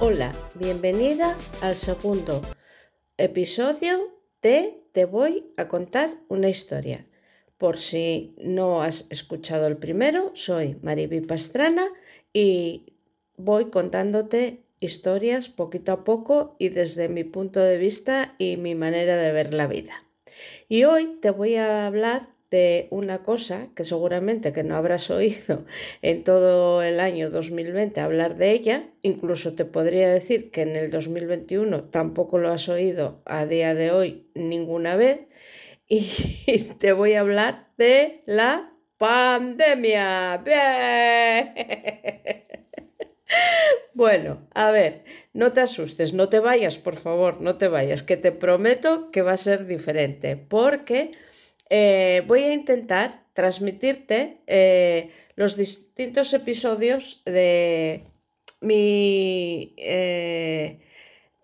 Hola, bienvenida al segundo episodio de Te voy a contar una historia. Por si no has escuchado el primero, soy Mariby Pastrana y voy contándote historias poquito a poco y desde mi punto de vista y mi manera de ver la vida. Y hoy te voy a hablar una cosa que seguramente que no habrás oído en todo el año 2020 hablar de ella, incluso te podría decir que en el 2021 tampoco lo has oído a día de hoy ninguna vez, y te voy a hablar de la pandemia. Bueno, a ver, no te asustes, no te vayas, por favor, no te vayas, que te prometo que va a ser diferente, porque eh, voy a intentar transmitirte eh, los distintos episodios de mi eh,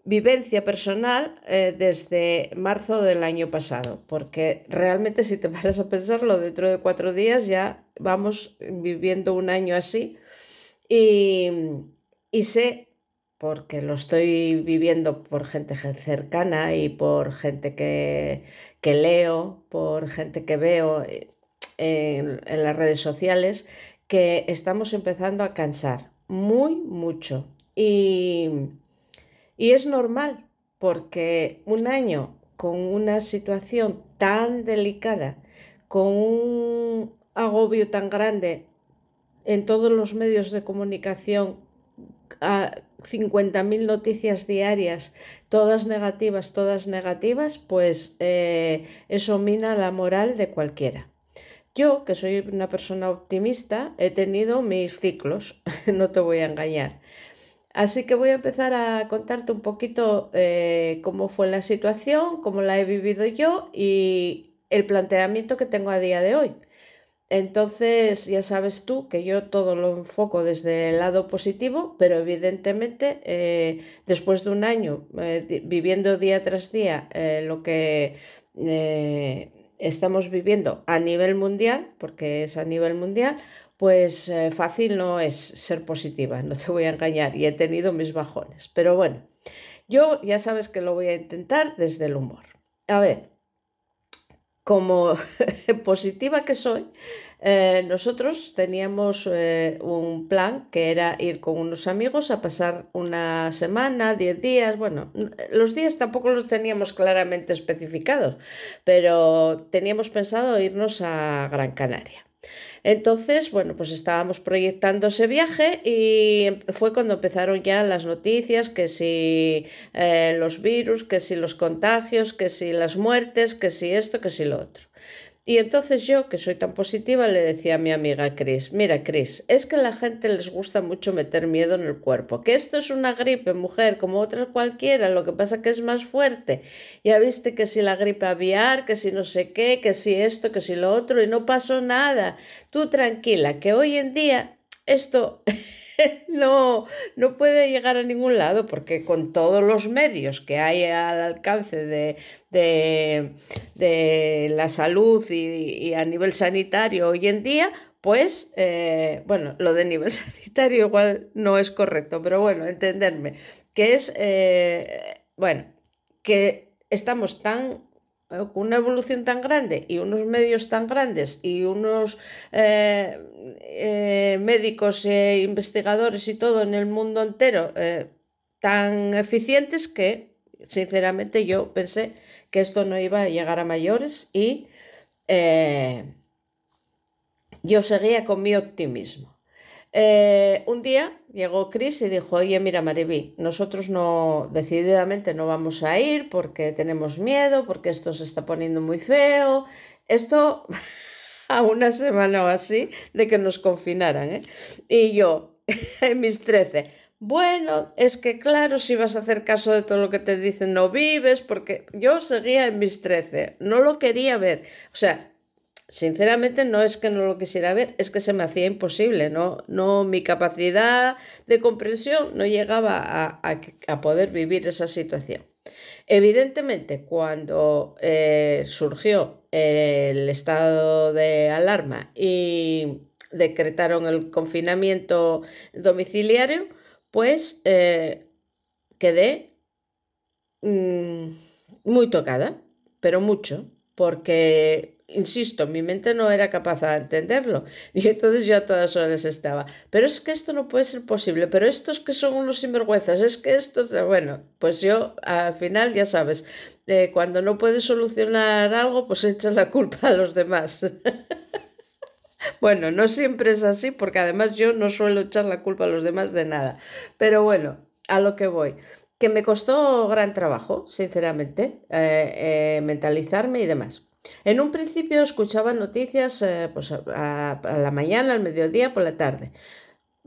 vivencia personal desde marzo del año pasado, porque realmente si te paras a pensarlo, dentro de cuatro días ya vamos viviendo un año así. Y, y sé porque lo estoy viviendo por gente cercana y por gente que, leo, por gente que veo eh, en, las redes sociales, que estamos empezando a cansar muy mucho. Y, y es normal, porque un año con una situación tan delicada, con un agobio tan grande en todos los medios de comunicación, 50.000 noticias diarias, todas negativas, todas negativas, pues eh, eso mina la moral de cualquiera. Yo, que soy una persona optimista, he tenido mis ciclos, no te voy a engañar. Así que voy a empezar a contarte un poquito eh, cómo fue la situación, cómo la he vivido yo y el planteamiento que tengo a día de hoy. Entonces, ya sabes tú que yo todo lo enfoco desde el lado positivo, pero evidentemente eh, después de un año eh, viviendo día tras día eh, lo que estamos viviendo a nivel mundial, porque es a nivel mundial, pues fácil no es ser positiva, no te voy a engañar, y he tenido mis bajones. Pero bueno, yo ya sabes que lo voy a intentar desde el humor. A ver, como positiva que soy, eh, nosotros teníamos eh, un plan que era ir con unos amigos a pasar una semana, diez días, bueno, los días tampoco los teníamos claramente especificados, pero teníamos pensado irnos a Gran Canaria. Entonces, bueno, pues estábamos proyectando ese viaje y fue cuando empezaron ya las noticias, que si eh, los virus, que si los contagios, que si las muertes, que si esto, que si lo otro. Y entonces yo, que soy tan positiva, le decía a mi amiga Chris, mira Chris, es que a la gente les gusta mucho meter miedo en el cuerpo, que esto es una gripe, mujer, como otra cualquiera, lo que pasa que es más fuerte. Ya viste que si la gripe aviar, que si no sé qué, que si esto, que si lo otro, y no pasó nada. Tú tranquila, que hoy en día esto no, no puede llegar a ningún lado porque con todos los medios que hay al alcance de, de, la salud y, a nivel sanitario hoy en día, pues, eh, bueno, lo de nivel sanitario igual no es correcto, pero bueno, entenderme, que es, eh, bueno, que estamos tan una evolución tan grande y unos medios tan grandes y unos eh, eh, médicos e investigadores y todo en el mundo entero eh, tan eficientes que sinceramente yo pensé que esto no iba a llegar a mayores y yo seguía con mi optimismo. Eh, un día llegó Chris y dijo, oye, mira, Mariví, nosotros no, decididamente no vamos a ir porque tenemos miedo, porque esto se está poniendo muy feo. Esto a una semana o así de que nos confinaran, ¿eh? Y yo, en mis trece, bueno, es que claro, si vas a hacer caso de todo lo que te dicen, no vives, porque yo seguía en mis trece, no lo quería ver. O sea, Sinceramente no es que no lo quisiera ver, es que se me hacía imposible, no, no mi capacidad de comprensión no llegaba a, poder vivir esa situación. Evidentemente, cuando eh, surgió el estado de alarma y decretaron el confinamiento domiciliario, pues eh, quedé mmm, muy tocada, pero mucho, porque insisto, mi mente no era capaz de entenderlo. Y entonces yo a todas horas estaba, pero es que esto no puede ser posible, pero estos que son unos sinvergüenzas, es que esto, bueno, pues yo al final ya sabes, eh, cuando no puedes solucionar algo, pues echas la culpa a los demás. bueno, no siempre es así, porque además yo no suelo echar la culpa a los demás de nada. Pero bueno, a lo que voy que me costó gran trabajo, sinceramente, eh, eh, mentalizarme y demás. En un principio escuchaba noticias eh, pues a, la mañana, al mediodía, por la tarde.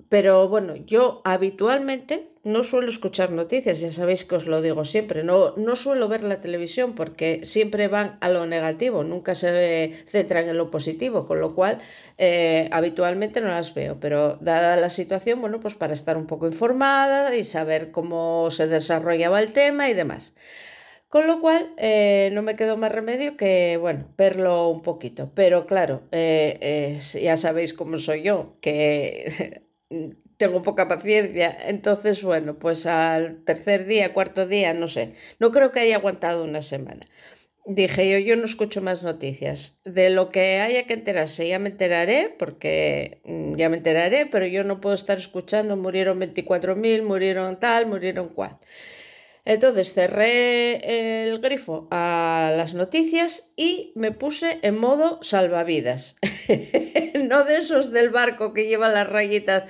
Pero bueno, yo habitualmente no suelo escuchar noticias, ya sabéis que os lo digo siempre, no, no suelo ver la televisión porque siempre van a lo negativo, nunca se centran en lo positivo, con lo cual eh, habitualmente no las veo, pero dada la situación, bueno, pues para estar un poco informada y saber cómo se desarrollaba el tema y demás. Con lo cual, eh, no me quedó más remedio que, bueno, verlo un poquito. Pero claro, eh, ya sabéis cómo soy yo, que tengo poca paciencia. Entonces, bueno, pues al tercer día, cuarto día, no sé, no creo que haya aguantado una semana. Dije yo, yo no escucho más noticias. De lo que haya que enterarse, ya me enteraré, porque mm, ya me enteraré, pero yo no puedo estar escuchando, murieron 24.000, murieron tal, murieron cual. Entonces cerré el grifo a las noticias y me puse en modo salvavidas. no de esos del barco que llevan las rayitas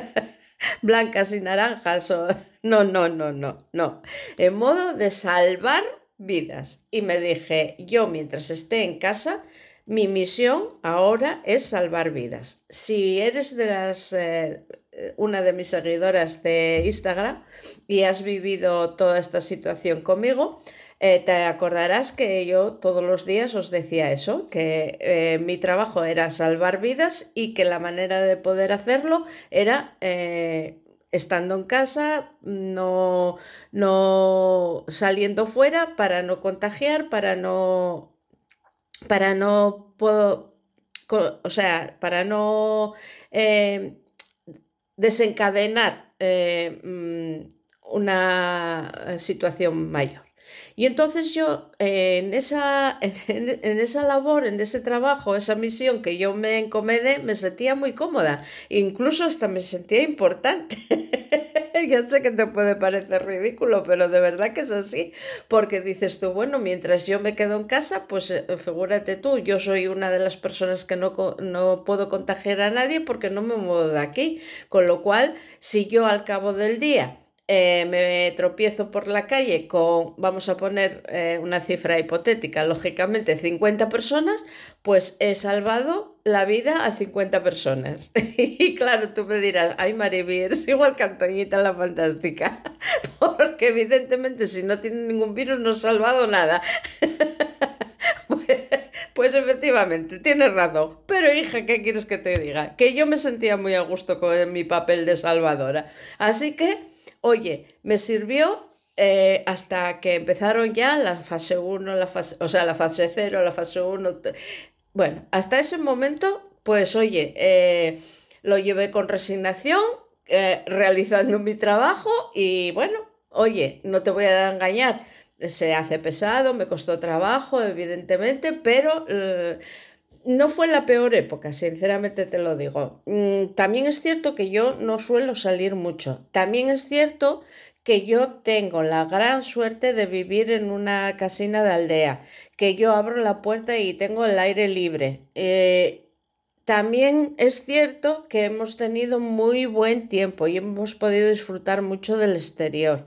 blancas y naranjas. O... No, no, no, no, no. En modo de salvar vidas. Y me dije, yo mientras esté en casa, mi misión ahora es salvar vidas. Si eres de las eh, una de mis seguidoras de Instagram y has vivido toda esta situación conmigo, eh, te acordarás que yo todos los días os decía eso, que eh, mi trabajo era salvar vidas y que la manera de poder hacerlo era eh, estando en casa, no, no saliendo fuera para no contagiar, para no, para no puedo, o sea, para no desencadenar eh, mm, una situación mayor. Y entonces yo eh, en, esa, en, esa labor, en ese trabajo, esa misión que yo me encomedé, me sentía muy cómoda. Incluso hasta me sentía importante. ya sé que te puede parecer ridículo, pero de verdad que es así. Porque dices tú, bueno, mientras yo me quedo en casa, pues eh, figúrate tú, yo soy una de las personas que no, no puedo contagiar a nadie porque no me muevo de aquí. Con lo cual, si yo al cabo del día eh, me tropiezo por la calle con, vamos a poner eh, una cifra hipotética, lógicamente 50 personas, pues he salvado la vida a 50 personas. y claro, tú me dirás, ay Mariby, eres igual que Antoñita la fantástica, porque evidentemente si no tiene ningún virus no he salvado nada. pues, pues efectivamente, tienes razón. Pero hija, ¿qué quieres que te diga? Que yo me sentía muy a gusto con mi papel de salvadora. Así que Oye, me sirvió eh, hasta que empezaron ya la fase 1, la fase, o sea, la fase 0, la fase 1. Bueno, hasta ese momento, pues oye, eh, lo llevé con resignación, eh, realizando mi trabajo y bueno, oye, no te voy a engañar, se hace pesado, me costó trabajo, evidentemente, pero no fue la peor época, sinceramente te lo digo. Mm, también es cierto que yo no suelo salir mucho. También es cierto que yo tengo la gran suerte de vivir en una casina de aldea, que yo abro la puerta y tengo el aire libre. Eh, también es cierto que hemos tenido muy buen tiempo y hemos podido disfrutar mucho del exterior.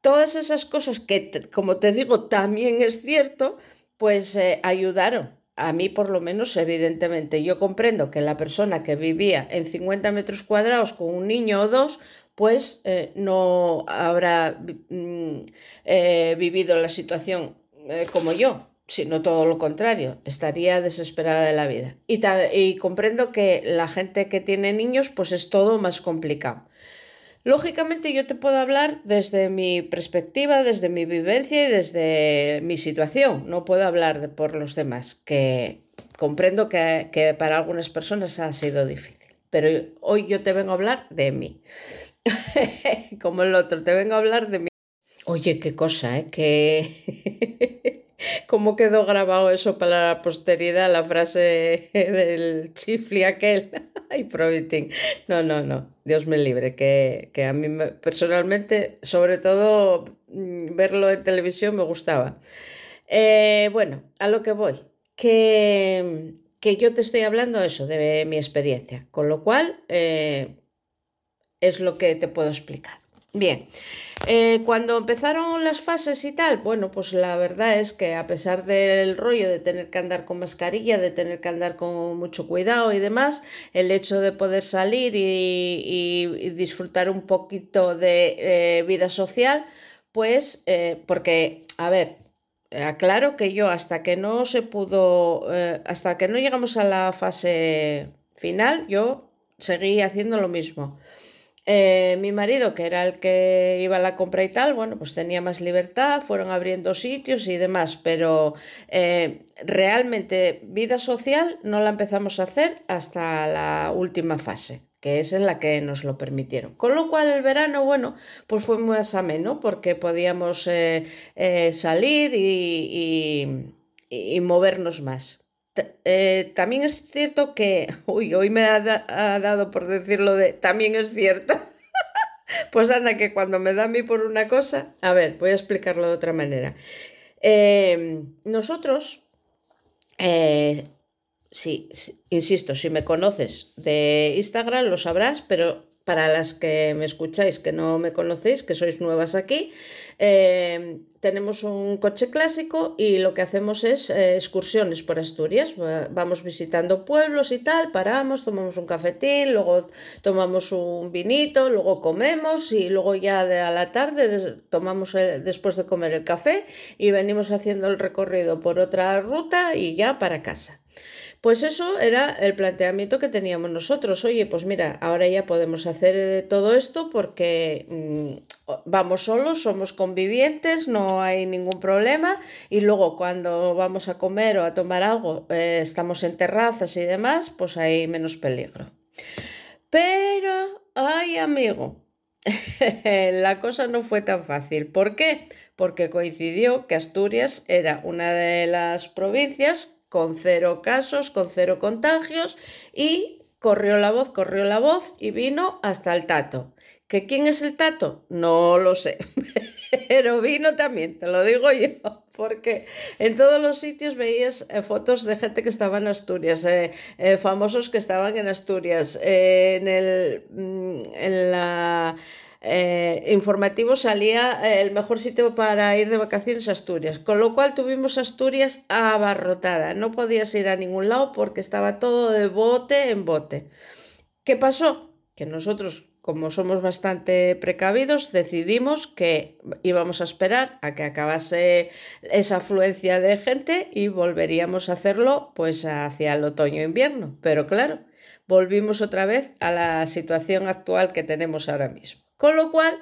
Todas esas cosas que, como te digo, también es cierto, pues eh, ayudaron a mí por lo menos, evidentemente, yo comprendo que la persona que vivía en 50 metros cuadrados con un niño o dos, pues eh, no habrá mm, eh, vivido la situación eh, como yo, sino todo lo contrario, estaría desesperada de la vida. Y, y comprendo que la gente que tiene niños, pues es todo más complicado. Lógicamente yo te puedo hablar desde mi perspectiva, desde mi vivencia y desde mi situación. No puedo hablar de, por los demás, que comprendo que, que para algunas personas ha sido difícil. pero hoy yo te vengo a hablar de mí. Como el otro, te vengo a hablar de mí. Oye, qué cosa, ¿eh? Que... ¿Cómo quedó grabado eso para la posteridad, la frase del chifli aquel? Ay, probiting. No, no, no. Dios me libre. Que, que a mí personalmente, sobre todo, mm, verlo en televisión me gustaba. Eh, bueno, a lo que voy. Que que yo te estoy hablando eso de mi experiencia, con lo cual eh, es lo que te puedo explicar. Bien, eh, cuando empezaron las fases y tal, bueno, pues la verdad es que a pesar del rollo de tener que andar con mascarilla, de tener que andar con mucho cuidado y demás, el hecho de poder salir y, disfrutar un poquito de eh, vida social, pues, porque, a ver, aclaro que yo hasta que no se pudo, eh, hasta que no llegamos a la fase final, yo seguí haciendo lo mismo. Eh, mi marido, que era el que iba a la compra y tal, bueno, pues tenía más libertad, fueron abriendo sitios y demás, pero eh, realmente vida social no la empezamos a hacer hasta la última fase que es en la que nos lo permitieron. Con lo cual el verano, bueno, pues fue más ameno porque podíamos eh, salir y, movernos más. Eh, también es cierto que, uy, hoy me ha, dado por decirlo de, también es cierto. pues anda, que cuando me da a mí por una cosa, a ver, voy a explicarlo de otra manera. nosotros sí, insisto, si me conoces de Instagram lo sabrás, pero para las que me escucháis que no me conocéis, que sois nuevas aquí, eh, tenemos un coche clásico y lo que hacemos es eh, excursiones por Asturias. Vamos visitando pueblos y tal, paramos, tomamos un cafetín, luego tomamos un vinito, luego comemos y luego ya de a la tarde tomamos después de comer el café y venimos haciendo el recorrido por otra ruta y ya para casa. Pues eso era el planteamiento que teníamos nosotros. Oye, pues mira, ahora ya podemos hacer eh, todo esto porque mm, vamos solos, somos convivientes, no hay ningún problema y luego cuando vamos a comer o a tomar algo, eh, estamos en terrazas y demás, pues hay menos peligro. Pero, ay amigo, la cosa no fue tan fácil. ¿Por qué? Porque coincidió que Asturias era una de las provincias con cero casos, con cero contagios y corrió la voz, corrió la voz y vino hasta el tato. ¿Que quién es el tato? No lo sé, pero vino también, te lo digo yo, porque en todos los sitios veías eh, fotos de gente que estaba en Asturias, eh, eh, famosos que estaban en Asturias, en, el, mm, en la eh, informativo salía eh, el mejor sitio para ir de vacaciones a Asturias, con lo cual tuvimos Asturias abarrotada, no podías ir a ningún lado porque estaba todo de bote en bote. ¿Qué pasó? Que nosotros, como somos bastante precavidos, decidimos que íbamos a esperar a que acabase esa afluencia de gente y volveríamos a hacerlo pues hacia el otoño-invierno. Pero claro, volvimos otra vez a la situación actual que tenemos ahora mismo. Con lo cual,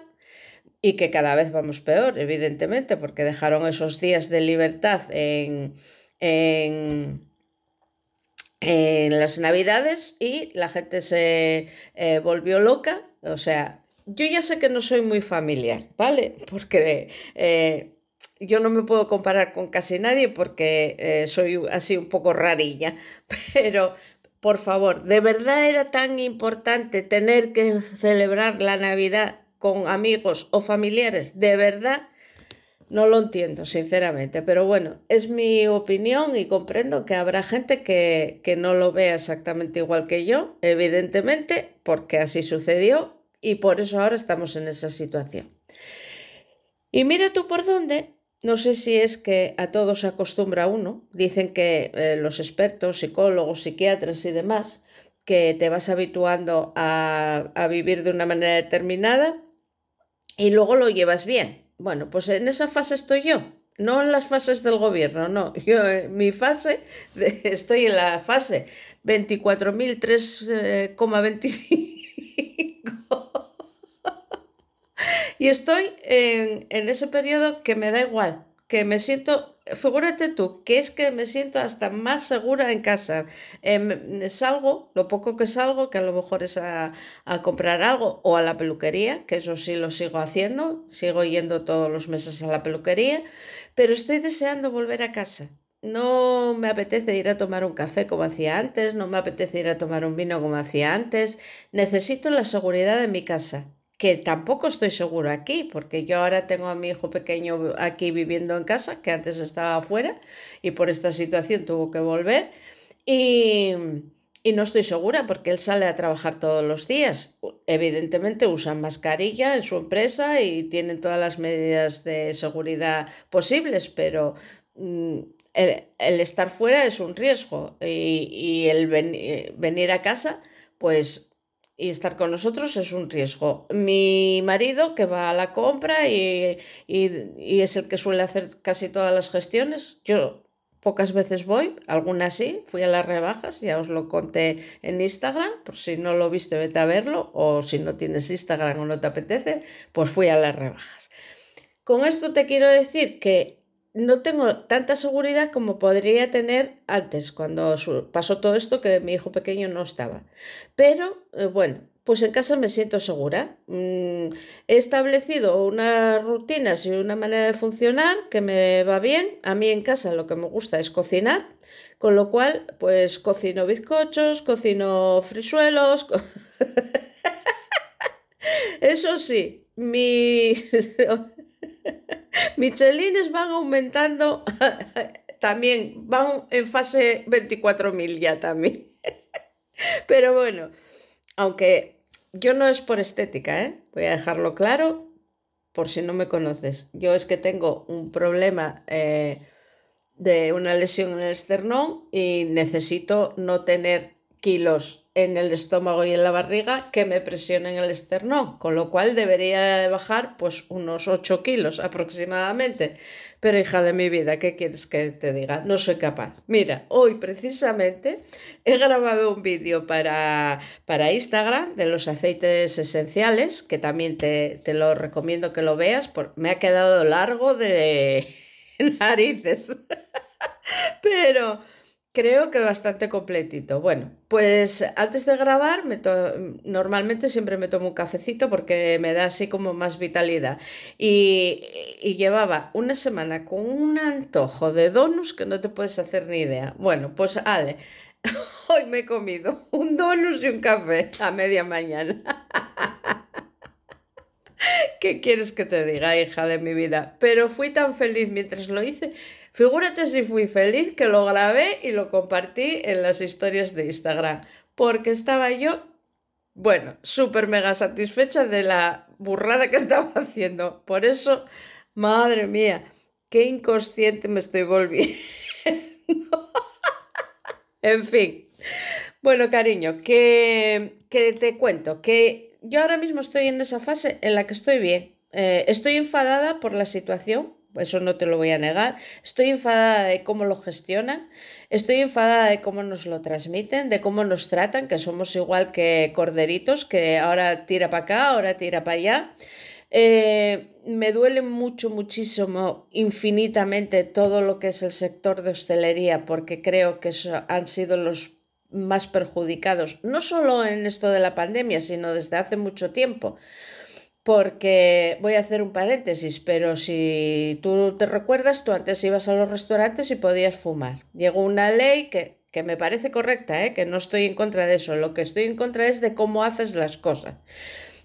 y que cada vez vamos peor, evidentemente, porque dejaron esos días de libertad en, en, las Navidades y la gente se eh, volvió loca. O sea, yo ya sé que no soy muy familiar, ¿vale? Porque... Eh, yo no me puedo comparar con casi nadie porque eh, soy así un poco rarilla, pero por favor, ¿de verdad era tan importante tener que celebrar la Navidad con amigos o familiares? ¿De verdad? No lo entiendo, sinceramente, pero bueno, es mi opinión y comprendo que habrá gente que, que no lo vea exactamente igual que yo, evidentemente, porque así sucedió y por eso ahora estamos en esa situación. Y mira tú por dónde no sé si es que a todo se acostumbra uno. Dicen que eh, los expertos, psicólogos, psiquiatras y demás, que te vas habituando a, a vivir de una manera determinada y luego lo llevas bien. Bueno, pues en esa fase estoy yo, no en las fases del gobierno, no. Yo en mi fase, estoy en la fase 24.003,25 y estoy en, ese periodo que me da igual, que me siento figúrate tú, que es que me siento hasta más segura en casa. Em, salgo, lo poco que salgo, que a lo mejor es a, a, comprar algo, o a la peluquería, que eso sí lo sigo haciendo, sigo yendo todos los meses a la peluquería, pero estoy deseando volver a casa. No me apetece ir a tomar un café como hacía antes, no me apetece ir a tomar un vino como hacía antes. Necesito la seguridad de mi casa que tampoco estoy seguro aquí, porque yo ahora tengo a mi hijo pequeño aquí viviendo en casa, que antes estaba afuera y por esta situación tuvo que volver. Y, y no estoy segura porque él sale a trabajar todos los días. Evidentemente usan mascarilla en su empresa y tienen todas las medidas de seguridad posibles, pero mm, el, estar fuera es un riesgo y, y el eh, venir a casa, pues y estar con nosotros es un riesgo. Mi marido, que va a la compra y, es el que suele hacer casi todas las gestiones, yo pocas veces voy, algunas sí, fui a las rebajas, ya os lo conté en Instagram, por si no lo viste, vete a verlo, o si no tienes Instagram o no te apetece, pues fui a las rebajas. Con esto te quiero decir que no tengo tanta seguridad como podría tener antes, cuando pasó todo esto que mi hijo pequeño no estaba. Pero eh, bueno, pues en casa me siento segura. Mm, he establecido unas rutinas y una manera de funcionar que me va bien. A mí en casa lo que me gusta es cocinar, con lo cual pues cocino bizcochos, cocino frisuelos. Eso sí, mis Michelines van aumentando también, van en fase 24.000 ya también. Pero bueno, aunque yo no es por estética, ¿eh? voy a dejarlo claro por si no me conoces. Yo es que tengo un problema eh, de una lesión en el esternón y necesito no tener kilos en el estómago y en la barriga que me presionen el esternón, con lo cual debería de bajar pues unos 8 kilos aproximadamente. Pero hija de mi vida, ¿qué quieres que te diga? No soy capaz. Mira, hoy precisamente he grabado un vídeo para, para Instagram de los aceites esenciales, que también te, te lo recomiendo que lo veas, porque me ha quedado largo de narices. Pero creo que bastante completito. Bueno, pues antes de grabar, me normalmente siempre me tomo un cafecito porque me da así como más vitalidad. Y, y, llevaba una semana con un antojo de donuts que no te puedes hacer ni idea. Bueno, pues Ale, hoy me he comido un donus y un café a media mañana. ¿Qué quieres que te diga, hija de mi vida? Pero fui tan feliz mientras lo hice Figúrate si fui feliz que lo grabé y lo compartí en las historias de Instagram, porque estaba yo, bueno, súper mega satisfecha de la burrada que estaba haciendo. Por eso, madre mía, qué inconsciente me estoy volviendo. en fin. Bueno, cariño, que, que, te cuento que yo ahora mismo estoy en esa fase en la que estoy bien. Eh, estoy enfadada por la situación, eso no te lo voy a negar. Estoy enfadada de cómo lo gestionan, estoy enfadada de cómo nos lo transmiten, de cómo nos tratan, que somos igual que corderitos, que ahora tira para acá, ahora tira para allá. Eh, me duele mucho, muchísimo, infinitamente todo lo que es el sector de hostelería, porque creo que han sido los más perjudicados, no solo en esto de la pandemia, sino desde hace mucho tiempo porque voy a hacer un paréntesis, pero si tú te recuerdas, tú antes ibas a los restaurantes y podías fumar. Llegó una ley que, que me parece correcta, ¿eh? que no estoy en contra de eso, lo que estoy en contra es de cómo haces las cosas.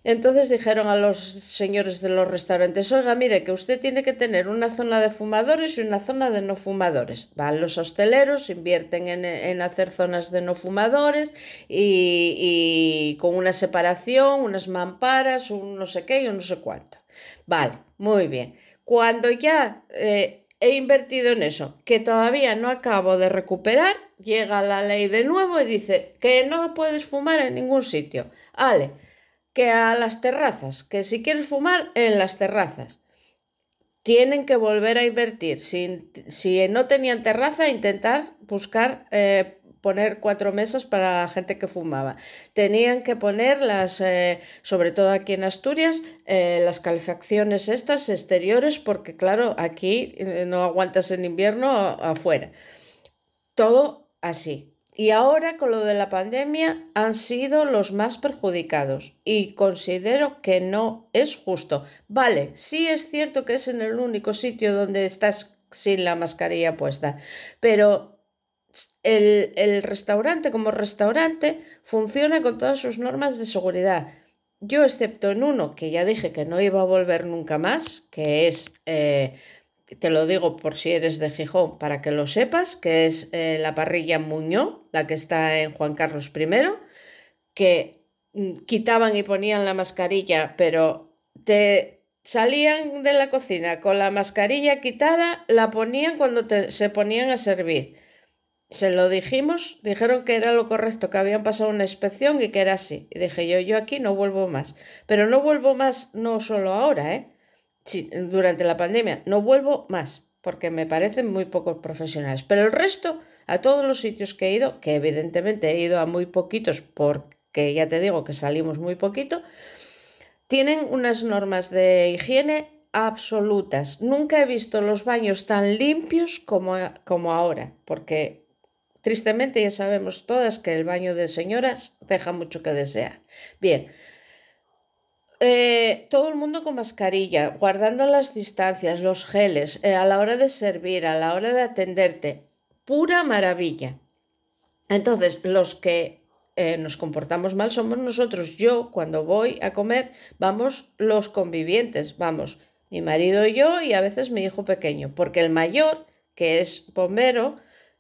Entonces dijeron a los señores de los restaurantes, oiga, mire, que usted tiene que tener una zona de fumadores y una zona de no fumadores. Van los hosteleros, invierten en, hacer zonas de no fumadores y, con una separación, unas mamparas, un no sé qué y un no sé cuánto. Vale, muy bien. Cuando ya eh, he invertido en eso, que todavía no acabo de recuperar, llega la ley de nuevo y dice que no puedes fumar en ningún sitio. Vale que a las terrazas, que si quieres fumar en las terrazas. Tienen que volver a invertir. Si, no tenían terraza, intentar buscar eh, poner cuatro mesas para la gente que fumaba. Tenían que poner las, eh, sobre todo aquí en Asturias, eh, las calefacciones estas exteriores, porque claro, aquí no aguantas en invierno afuera. Todo así. Y ahora con lo de la pandemia han sido los más perjudicados y considero que no es justo. Vale, sí es cierto que es en el único sitio donde estás sin la mascarilla puesta, pero el, el restaurante como restaurante funciona con todas sus normas de seguridad. Yo, excepto en uno que ya dije que no iba a volver nunca más, que es eh, te lo digo por si eres de Gijón, para que lo sepas, que es eh, la parrilla Muñoz, la que está en Juan Carlos I, que mm, quitaban y ponían la mascarilla, pero te salían de la cocina con la mascarilla quitada, la ponían cuando se ponían a servir. Se lo dijimos, dijeron que era lo correcto, que habían pasado una inspección y que era así. Y dije yo, yo aquí no vuelvo más. Pero no vuelvo más no solo ahora, ¿eh? Durante la pandemia. No vuelvo más, porque me parecen muy pocos profesionales. Pero el resto, a todos los sitios que he ido, que evidentemente he ido a muy poquitos, porque ya te digo que salimos muy poquito, tienen unas normas de higiene absolutas. Nunca he visto los baños tan limpios como, como ahora, porque tristemente ya sabemos todas que el baño de señoras deja mucho que desear. Bien, eh, todo el mundo con mascarilla, guardando las distancias, los geles, eh, a la hora de servir, a la hora de atenderte. Pura maravilla. Entonces, los que eh, nos comportamos mal somos nosotros. Yo, cuando voy a comer, vamos los convivientes, vamos, mi marido y yo y a veces mi hijo pequeño, porque el mayor, que es bombero,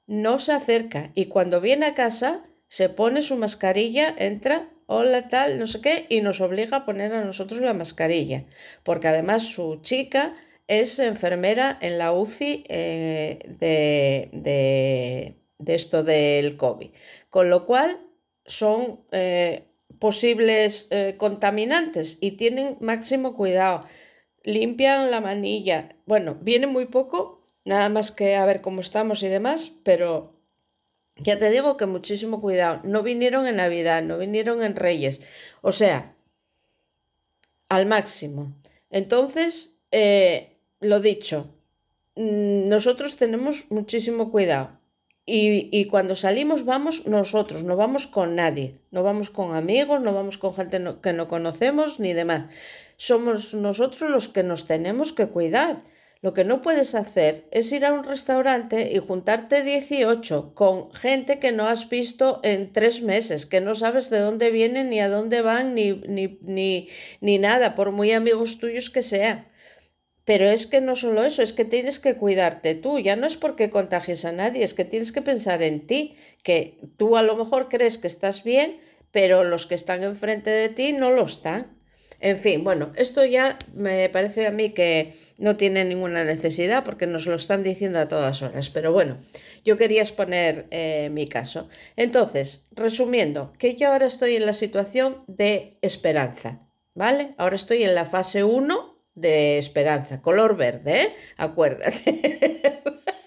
no se acerca y cuando viene a casa se pone su mascarilla, entra hola tal, no sé qué, y nos obliga a poner a nosotros la mascarilla, porque además su chica es enfermera en la UCI eh, de, esto del COVID, con lo cual son eh, posibles eh, contaminantes y tienen máximo cuidado. Limpian la manilla. Bueno, viene muy poco, nada más que a ver cómo estamos y demás, pero ya te digo que muchísimo cuidado. No vinieron en Navidad, no vinieron en Reyes. O sea, al máximo. Entonces, eh, lo dicho, mm, nosotros tenemos muchísimo cuidado. Y, y, cuando salimos vamos nosotros, no vamos con nadie, no vamos con amigos, no vamos con gente que no conocemos ni demás. Somos nosotros los que nos tenemos que cuidar. Lo que no puedes hacer es ir a un restaurante y juntarte 18 con gente que no has visto en tres meses, que no sabes de dónde vienen, ni a dónde van, ni, ni, ni, ni nada, por muy amigos tuyos que sean. Pero es que no solo eso, es que tienes que cuidarte tú, ya no es porque contagies a nadie, es que tienes que pensar en ti, que tú a lo mejor crees que estás bien, pero los que están enfrente de ti no lo están. En fin, bueno, esto ya me parece a mí que no tiene ninguna necesidad porque nos lo están diciendo a todas horas, pero bueno, yo quería exponer eh, mi caso. Entonces, resumiendo, que yo ahora estoy en la situación de esperanza, ¿vale? Ahora estoy en la fase 1 de esperanza, color verde, ¿eh? Acuérdate.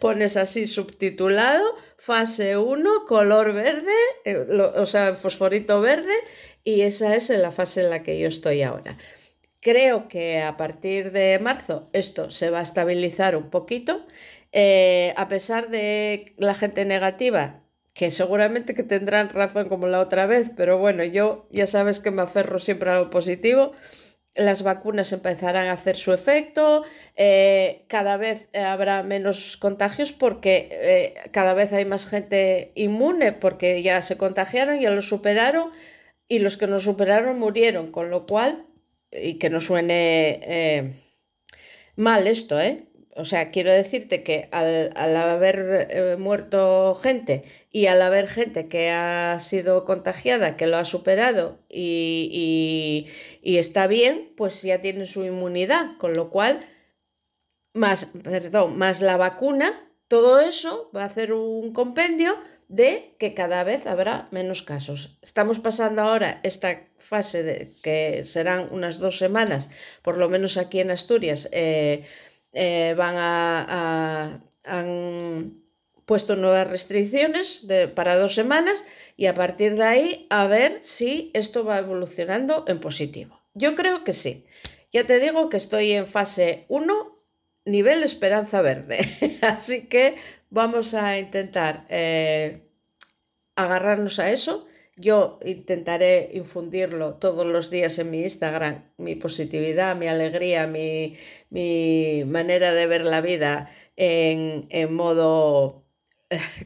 Pones así subtitulado, fase 1, color verde, eh, o sea, fosforito verde, y esa es la fase en la que yo estoy ahora. Creo que a partir de marzo esto se va a estabilizar un poquito, eh, a pesar de la gente negativa, que seguramente que tendrán razón como la otra vez, pero bueno, yo ya sabes que me aferro siempre a lo positivo las vacunas empezarán a hacer su efecto, eh, cada vez habrá menos contagios porque eh, cada vez hay más gente inmune porque ya se contagiaron, ya lo superaron y los que no superaron murieron, con lo cual, y que no suene eh, mal esto, ¿eh? O sea, quiero decirte que al, haber eh, muerto gente y al haber gente que ha sido contagiada, que lo ha superado y, y está bien, pues ya tiene su inmunidad, con lo cual, más, perdón, más la vacuna, todo eso va a hacer un compendio de que cada vez habrá menos casos. Estamos pasando ahora esta fase de que serán unas dos semanas, por lo menos aquí en Asturias, eh, eh, van a, puesto nuevas restricciones para dos semanas y a partir de ahí a ver si esto va evolucionando en positivo. Yo creo que sí. Ya te digo que estoy en fase 1, nivel esperanza verde. Así que vamos a intentar eh, agarrarnos a eso. Yo intentaré infundirlo todos los días en mi Instagram, mi positividad, mi alegría, mi, manera de ver la vida en, en modo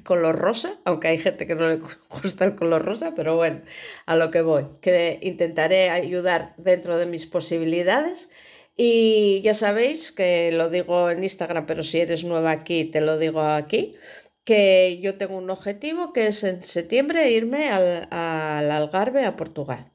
color rosa, aunque hay gente que no le gusta el color rosa, pero bueno, a lo que voy, que intentaré ayudar dentro de mis posibilidades. Y ya sabéis que lo digo en Instagram, pero si eres nueva aquí, te lo digo aquí, que yo tengo un objetivo que es en septiembre irme al, al Algarve, a Portugal.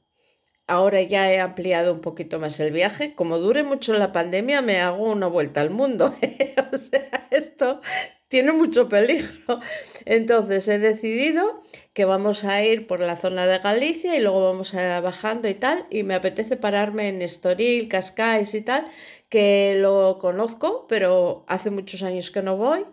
Ahora ya he ampliado un poquito más el viaje. Como dure mucho la pandemia, me hago una vuelta al mundo. o sea, esto tiene mucho peligro. Entonces he decidido que vamos a ir por la zona de Galicia y luego vamos a bajando y tal. Y me apetece pararme en Estoril, Cascais y tal, que lo conozco, pero hace muchos años que no voy.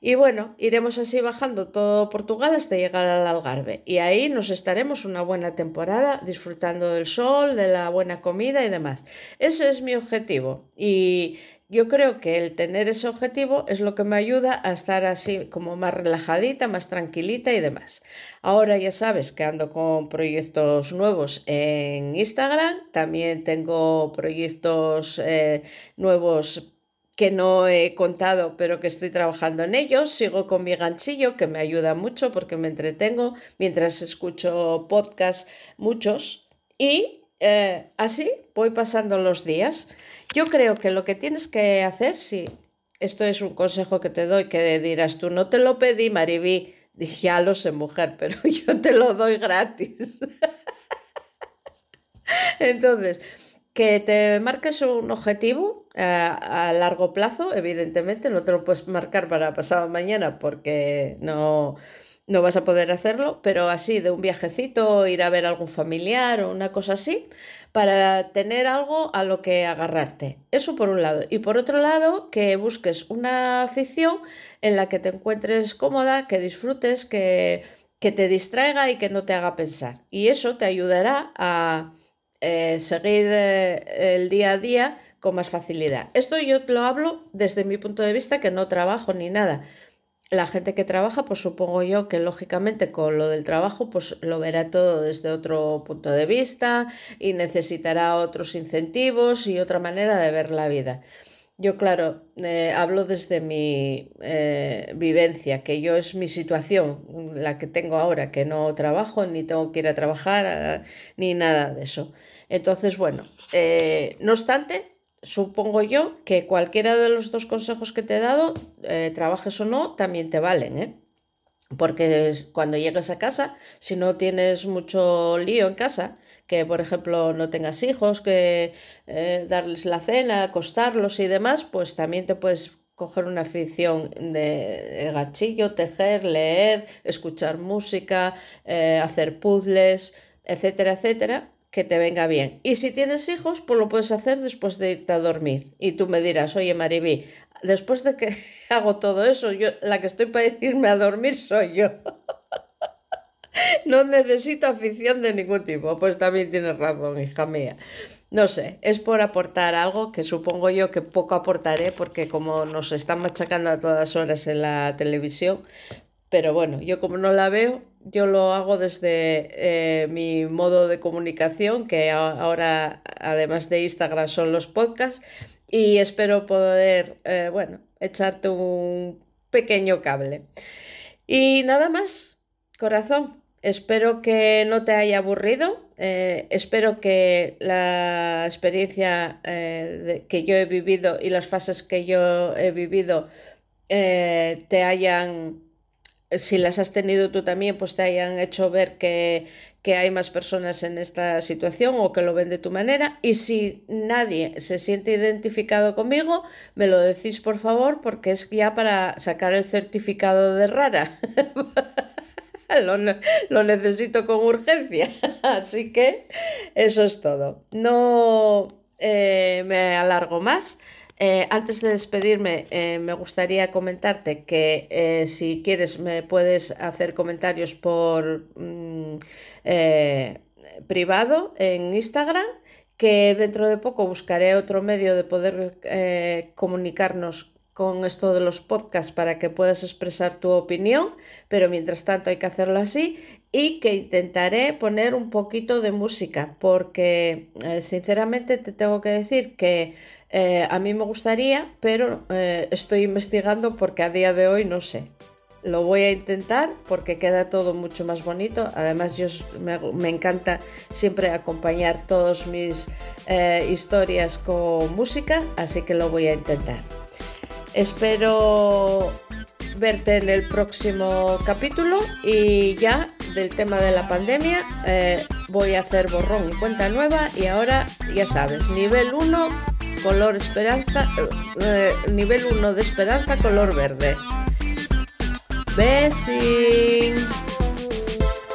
Y bueno, iremos así bajando todo Portugal hasta llegar al Algarve. Y ahí nos estaremos una buena temporada disfrutando del sol, de la buena comida y demás. Ese es mi objetivo. Y yo creo que el tener ese objetivo es lo que me ayuda a estar así como más relajadita, más tranquilita y demás. Ahora ya sabes que ando con proyectos nuevos en Instagram, también tengo proyectos eh, nuevos que no he contado, pero que estoy trabajando en ellos. Sigo con mi ganchillo, que me ayuda mucho porque me entretengo mientras escucho podcasts, muchos. Y eh, así voy pasando los días. Yo creo que lo que tienes que hacer, si esto es un consejo que te doy, que dirás tú, no te lo pedí, Maribí, dije, ya lo sé, mujer, pero yo te lo doy gratis. Entonces, que te marques un objetivo eh, a, largo plazo, evidentemente, no te lo puedes marcar para pasado mañana porque no, no vas a poder hacerlo, pero así de un viajecito, ir a ver a algún familiar o una cosa así, para tener algo a lo que agarrarte. Eso por un lado. Y por otro lado, que busques una afición en la que te encuentres cómoda, que disfrutes, que, que te distraiga y que no te haga pensar. Y eso te ayudará a eh, seguir eh, el día a día con más facilidad. Esto yo lo hablo desde mi punto de vista que no trabajo ni nada. La gente que trabaja, pues supongo yo que lógicamente con lo del trabajo, pues lo verá todo desde otro punto de vista y necesitará otros incentivos y otra manera de ver la vida. Yo, claro, eh, hablo desde mi eh, vivencia, que yo es mi situación, la que tengo ahora, que no trabajo, ni tengo que ir a trabajar, eh, ni nada de eso. Entonces, bueno, no obstante, supongo yo que cualquiera de los dos consejos que te he dado, trabajes o no, también te valen, ¿eh? Porque cuando llegues a casa, si no tienes mucho lío en casa, que por ejemplo no tengas hijos, que eh, darles la cena, acostarlos y demás, pues también te puedes coger una afición de, gachillo, tejer, leer, escuchar música, eh, hacer puzzles, etcétera, etcétera, que te venga bien. Y si tienes hijos, pues lo puedes hacer después de irte a dormir. Y tú me dirás, oye Maribí, después de que hago todo eso, yo la que estoy para irme a dormir soy yo. no necesito afición de ningún tipo. Pues también tienes razón, hija mía. No sé, es por aportar algo que supongo yo que poco aportaré porque como nos están machacando a todas horas en la televisión, pero bueno, yo como no la veo, yo lo hago desde eh, mi modo de comunicación, que ahora además de Instagram son los podcasts, y espero poder, eh, bueno, echarte un pequeño cable. Y nada más, corazón. Espero que no te haya aburrido. Eh, espero que la experiencia eh, que yo he vivido y las fases que yo he vivido eh, te hayan, si las has tenido tú también, pues te hayan hecho ver que, que hay más personas en esta situación o que lo ven de tu manera. Y si nadie se siente identificado conmigo, me lo decís por favor, porque es ya para sacar el certificado de rara. lo, necesito con urgencia. Así que eso es todo. No eh, me alargo más. Eh, antes de despedirme, eh, me gustaría comentarte que si quieres me puedes hacer comentarios por mm, privado en Instagram, que dentro de poco buscaré otro medio de poder comunicarnos con esto de los podcasts para que puedas expresar tu opinión, pero mientras tanto hay que hacerlo así y que intentaré poner un poquito de música porque sinceramente te tengo que decir que eh, a mí me gustaría, pero eh, estoy investigando porque a día de hoy no sé. Lo voy a intentar porque queda todo mucho más bonito. Además, yo me, encanta siempre acompañar todas mis eh, historias con música, así que lo voy a intentar. Espero verte en el próximo capítulo y ya del tema de la pandemia voy a hacer borrón y cuenta nueva y ahora ya sabes, nivel 1 color esperanza, eh, nivel 1 de esperanza, color verde.